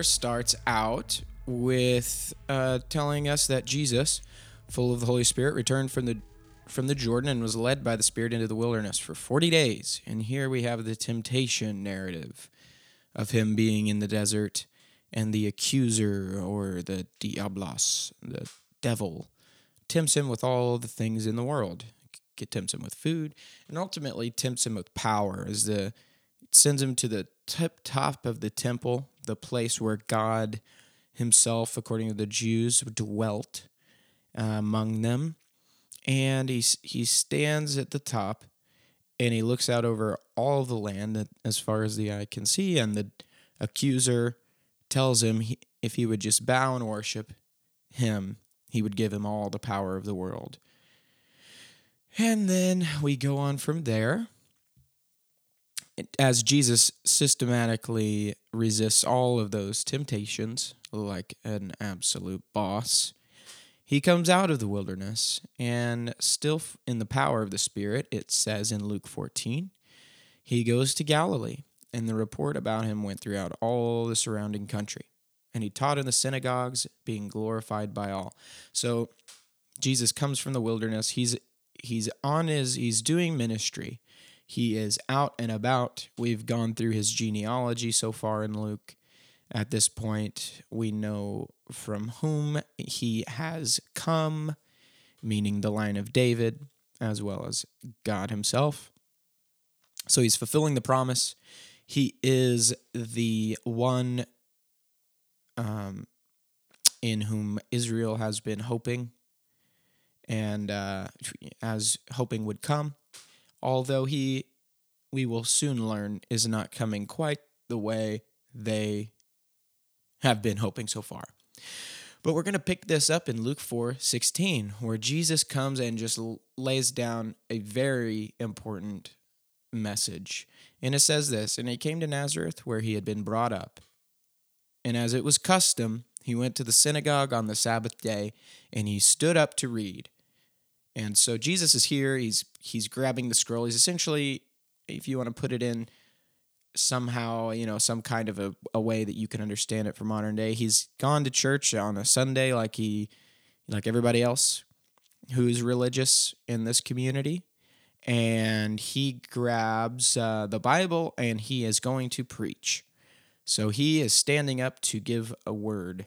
4 starts out with uh, telling us that Jesus, full of the Holy Spirit, returned from the from the Jordan and was led by the Spirit into the wilderness for 40 days. And here we have the temptation narrative of him being in the desert and the accuser or the diablos, the devil, tempts him with all the things in the world. It tempts him with food and ultimately tempts him with power as the sends him to the tip top of the temple, the place where God himself, according to the Jews, dwelt uh, among them. And he he stands at the top and he looks out over all the land as far as the eye can see. And the accuser tells him he, if he would just bow and worship him he would give him all the power of the world. And then we go on from there as Jesus systematically resists all of those temptations like an absolute boss he comes out of the wilderness and still in the power of the Spirit, it says in Luke 14, he goes to Galilee, and the report about him went throughout all the surrounding country. And he taught in the synagogues, being glorified by all. So Jesus comes from the wilderness. He's he's on his he's doing ministry. He is out and about. We've gone through his genealogy so far in Luke. At this point, we know from whom he has come, meaning the line of David, as well as God himself. So he's fulfilling the promise. He is the one um, in whom Israel has been hoping, and uh, as hoping would come. Although he, we will soon learn, is not coming quite the way they have been hoping so far. But we're going to pick this up in Luke 4 16, where Jesus comes and just lays down a very important message. And it says this And he came to Nazareth, where he had been brought up. And as it was custom, he went to the synagogue on the Sabbath day, and he stood up to read. And so Jesus is here. He's he's grabbing the scroll. He's essentially, if you want to put it in somehow, you know, some kind of a, a way that you can understand it for modern day. He's gone to church on a Sunday like he like everybody else who's religious in this community. And he grabs uh, the Bible and he is going to preach. So he is standing up to give a word.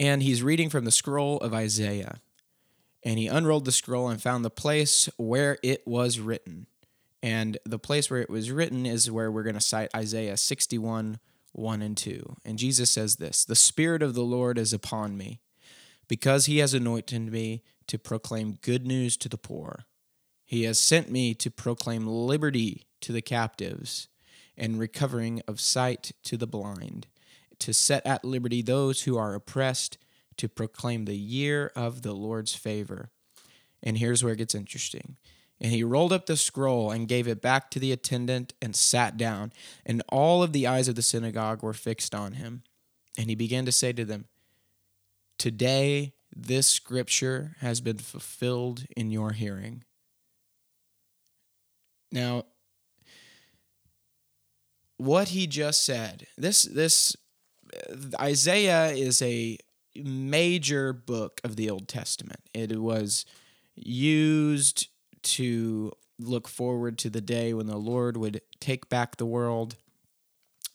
And he's reading from the scroll of Isaiah. And he unrolled the scroll and found the place where it was written. And the place where it was written is where we're going to cite Isaiah 61, 1 and 2. And Jesus says this The Spirit of the Lord is upon me, because he has anointed me to proclaim good news to the poor. He has sent me to proclaim liberty to the captives and recovering of sight to the blind, to set at liberty those who are oppressed, to proclaim the year of the Lord's favor. And here's where it gets interesting. And he rolled up the scroll and gave it back to the attendant and sat down. And all of the eyes of the synagogue were fixed on him. And he began to say to them, Today this scripture has been fulfilled in your hearing. Now, what he just said, this this Isaiah is a major book of the Old Testament. It was used to look forward to the day when the Lord would take back the world.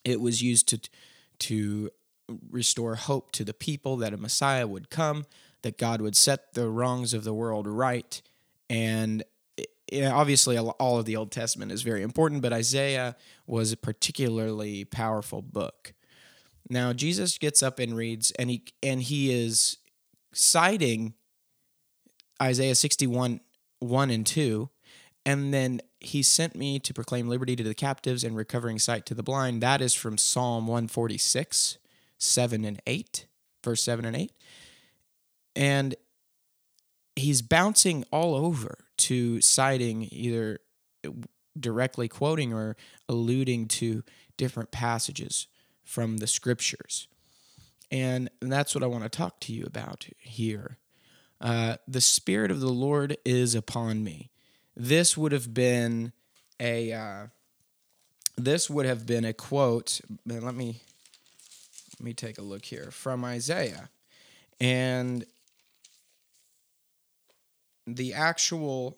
It was used to to restore hope to the people that a Messiah would come, that God would set the wrongs of the world right, and obviously all of the Old Testament is very important, but Isaiah was a particularly powerful book. Now Jesus gets up and reads, and he and he is citing Isaiah 61 1 and 2. And then he sent me to proclaim liberty to the captives and recovering sight to the blind. That is from Psalm 146, 7 and 8, verse 7 and 8. And he's bouncing all over to citing either directly quoting or alluding to different passages from the scriptures. And that's what I want to talk to you about here. Uh, the Spirit of the Lord is upon me. This would have been a uh, this would have been a quote. Let me let me take a look here from Isaiah. And the actual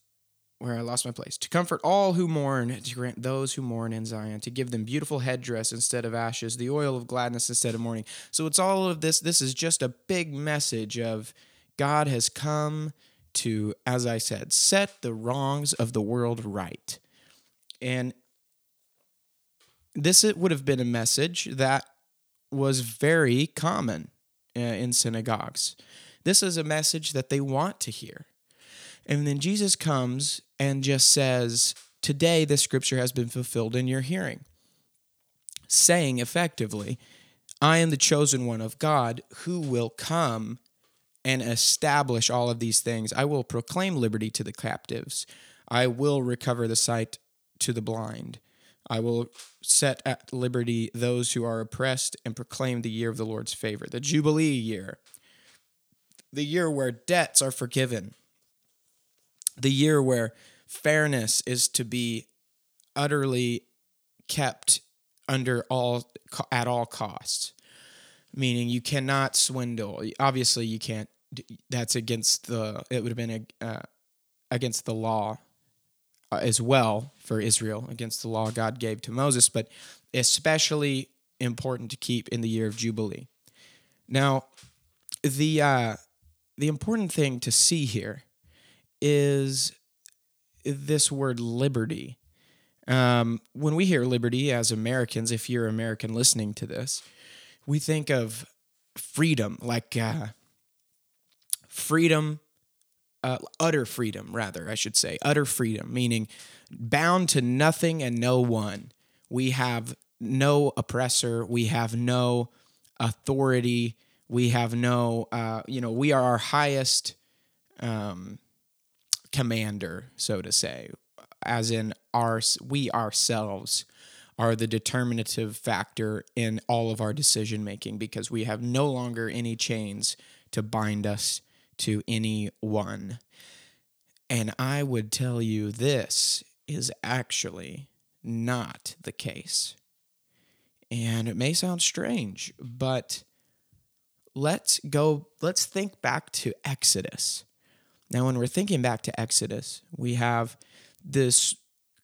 where I lost my place, to comfort all who mourn, to grant those who mourn in Zion, to give them beautiful headdress instead of ashes, the oil of gladness instead of mourning. So it's all of this. This is just a big message of God has come to, as I said, set the wrongs of the world right. And this would have been a message that was very common uh, in synagogues. This is a message that they want to hear. And then Jesus comes and just says, Today this scripture has been fulfilled in your hearing, saying effectively, I am the chosen one of God who will come and establish all of these things. I will proclaim liberty to the captives. I will recover the sight to the blind. I will set at liberty those who are oppressed and proclaim the year of the Lord's favor, the Jubilee year, the year where debts are forgiven, the year where fairness is to be utterly kept under all at all costs. Meaning you cannot swindle. Obviously you can't that's against the it would have been a, uh, against the law uh, as well for Israel against the law God gave to Moses but especially important to keep in the year of jubilee. Now the uh, the important thing to see here is this word liberty. Um, when we hear liberty as Americans, if you're American listening to this, we think of freedom, like uh, freedom, uh, utter freedom, rather, I should say, utter freedom, meaning bound to nothing and no one. We have no oppressor, we have no authority, we have no, uh, you know, we are our highest. Um, commander, so to say, as in our we ourselves are the determinative factor in all of our decision making because we have no longer any chains to bind us to any one. And I would tell you this is actually not the case. And it may sound strange, but let's go, let's think back to Exodus. Now, when we're thinking back to Exodus, we have this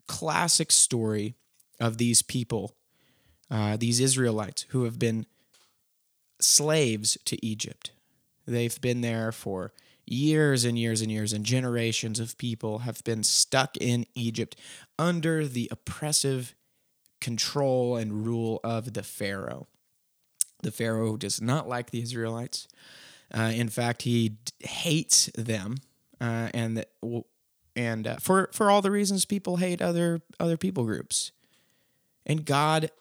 classic story of these people, uh, these Israelites who have been slaves to Egypt. They've been there for years and years and years, and generations of people have been stuck in Egypt under the oppressive control and rule of the Pharaoh. The Pharaoh does not like the Israelites. Uh, in fact, he d- hates them uh, and that and uh, for for all the reasons people hate other other people groups. And God,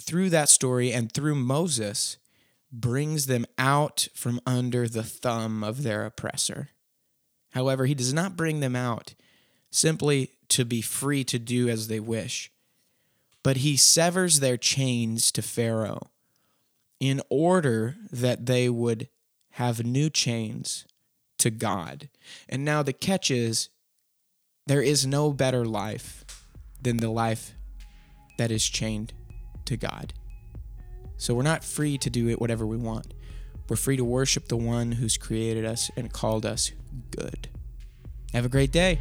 through that story and through Moses, brings them out from under the thumb of their oppressor. However, He does not bring them out simply to be free to do as they wish, but He severs their chains to Pharaoh in order that they would have new chains to God. And now the catch is there is no better life than the life that is chained to God. So we're not free to do it whatever we want. We're free to worship the one who's created us and called us good. Have a great day.